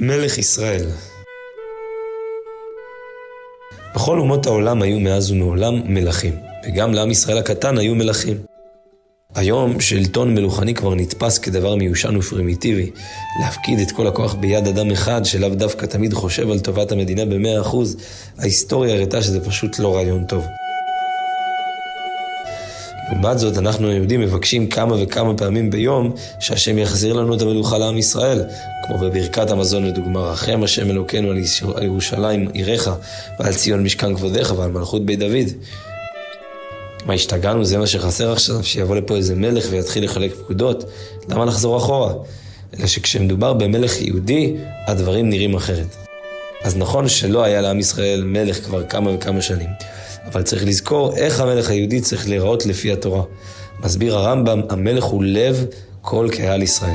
מלך ישראל בכל אומות העולם היו מאז ומעולם מלכים, וגם לעם ישראל הקטן היו מלכים. היום שלטון מלוכני כבר נתפס כדבר מיושן ופרימיטיבי. להפקיד את כל הכוח ביד אדם אחד שלאו דווקא תמיד חושב על טובת המדינה במאה אחוז, ההיסטוריה הראתה שזה פשוט לא רעיון טוב. לעומת זאת, אנחנו היהודים מבקשים כמה וכמה פעמים ביום שהשם יחזיר לנו את המלוכה לעם ישראל, כמו בברכת המזון לדוגמה, רחם השם אלוקינו על ירושלים עירך, ועל ציון משכן כבודיך ועל מלכות בית דוד. מה השתגענו? זה מה שחסר עכשיו? שיבוא לפה איזה מלך ויתחיל לחלק פקודות? למה לחזור אחורה? אלא שכשמדובר במלך יהודי, הדברים נראים אחרת. אז נכון שלא היה לעם ישראל מלך כבר כמה וכמה שנים, אבל צריך לזכור איך המלך היהודי צריך להיראות לפי התורה. מסביר הרמב"ם, המלך הוא לב כל קהל ישראל.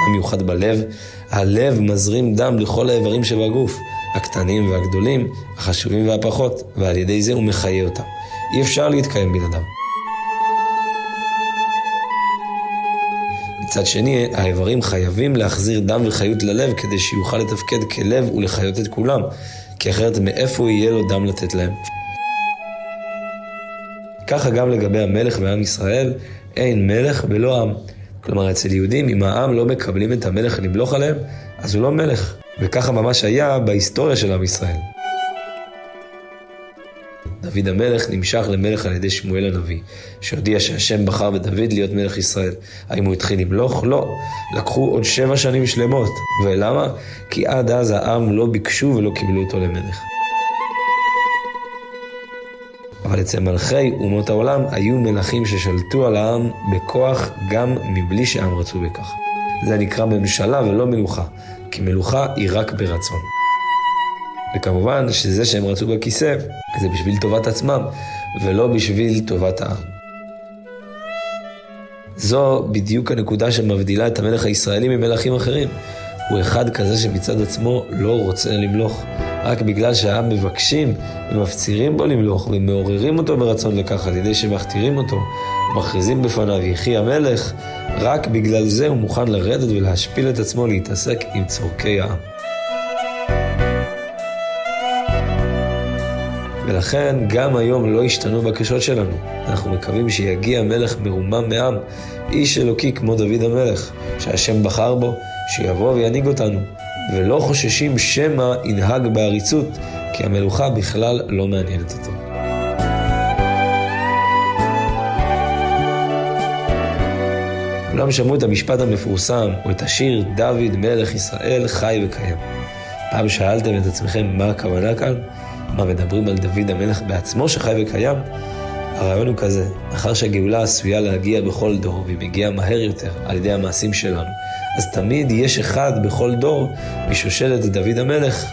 מה מיוחד בלב? הלב מזרים דם לכל האיברים שבגוף, הקטנים והגדולים, החשובים והפחות, ועל ידי זה הוא מחיה אותם. אי אפשר להתקיים בלעדיו. מצד שני, האיברים חייבים להחזיר דם וחיות ללב כדי שיוכל לתפקד כלב ולחיות את כולם, כי אחרת מאיפה יהיה לו דם לתת להם? ככה גם לגבי המלך ועם ישראל, אין מלך בלא עם. כלומר, אצל יהודים, אם העם לא מקבלים את המלך למלוך עליהם, אז הוא לא מלך. וככה ממש היה בהיסטוריה של עם ישראל. דוד המלך נמשך למלך על ידי שמואל הנביא, שהודיע שהשם בחר בדוד להיות מלך ישראל. האם הוא התחיל למלוך? לא. לקחו עוד שבע שנים שלמות. ולמה? כי עד אז העם לא ביקשו ולא קיבלו אותו למלך. אבל אצל מלכי אומות העולם היו מלכים ששלטו על העם בכוח גם מבלי שהעם רצו בכך. זה נקרא ממשלה ולא מלוכה, כי מלוכה היא רק ברצון. וכמובן שזה שהם רצו בכיסא, זה בשביל טובת עצמם, ולא בשביל טובת העם. זו בדיוק הנקודה שמבדילה את המלך הישראלי ממלכים אחרים. הוא אחד כזה שמצד עצמו לא רוצה למלוך. רק בגלל שהעם מבקשים ומפצירים בו למלוך ומעוררים אותו ברצון לכך על ידי שמכתירים אותו ומכריזים בפניו יחי המלך, רק בגלל זה הוא מוכן לרדת ולהשפיל את עצמו להתעסק עם צורכי העם. ולכן גם היום לא השתנו בקשות שלנו. אנחנו מקווים שיגיע מלך מרומם מעם, איש אלוקי כמו דוד המלך, שהשם בחר בו, שיבוא וינהיג אותנו, ולא חוששים שמא ינהג בעריצות, כי המלוכה בכלל לא מעניינת אותו. כולם שמעו את המשפט המפורסם, או את השיר דוד מלך ישראל חי וקיים. פעם שאלתם את עצמכם מה הכוונה כאן? מה, מדברים על דוד המלך בעצמו שחי וקיים? הרעיון הוא כזה, מאחר שהגאולה עשויה להגיע בכל דור, והיא מגיעה מהר יותר על ידי המעשים שלנו, אז תמיד יש אחד בכל דור משושלת דוד המלך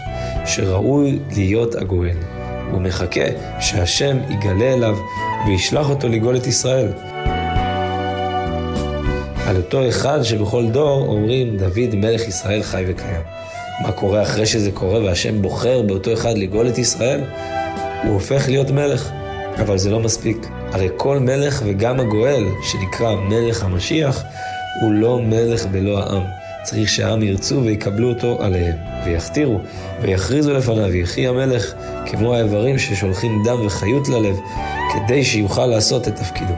שראוי להיות הגואל. הוא מחכה שהשם יגלה אליו וישלח אותו לגאול את ישראל. על אותו אחד שבכל דור אומרים דוד מלך ישראל חי וקיים. מה קורה אחרי שזה קורה והשם בוחר באותו אחד לגאול את ישראל? הוא הופך להיות מלך. אבל זה לא מספיק. הרי כל מלך וגם הגואל, שנקרא מלך המשיח, הוא לא מלך בלא העם. צריך שהעם ירצו ויקבלו אותו עליהם, ויכתירו, ויכריזו לפניו, יחי המלך, כמו האיברים ששולחים דם וחיות ללב, כדי שיוכל לעשות את תפקידו.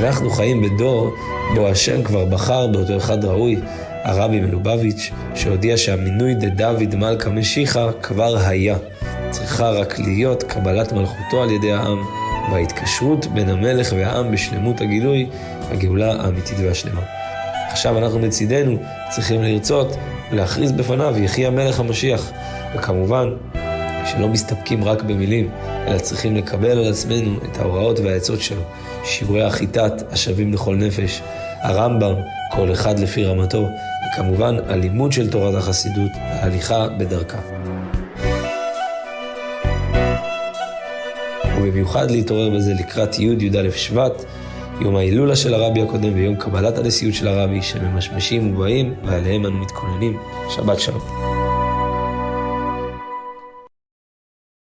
אנחנו חיים בדור בו השם כבר בחר באותו אחד ראוי, הרבי מלובביץ', שהודיע שהמינוי דדוד מלכה משיחה כבר היה. צריכה רק להיות קבלת מלכותו על ידי העם, וההתקשרות בין המלך והעם בשלמות הגילוי, הגאולה האמיתית והשלמה. עכשיו אנחנו מצידנו צריכים לרצות להכריז בפניו יחי המלך המשיח. וכמובן, שלא מסתפקים רק במילים, אלא צריכים לקבל על עצמנו את ההוראות והעצות שלו. שיעורי החיטת השווים לכל נפש, הרמב"ם, כל אחד לפי רמתו, וכמובן הלימוד של תורת החסידות וההליכה בדרכה. ובמיוחד להתעורר בזה לקראת י' י"א שבט, יום ההילולה של הרבי הקודם ויום קבלת הנשיאות של הרבי, שממשמשים ובאים ועליהם אנו מתכוננים. שבת שלום.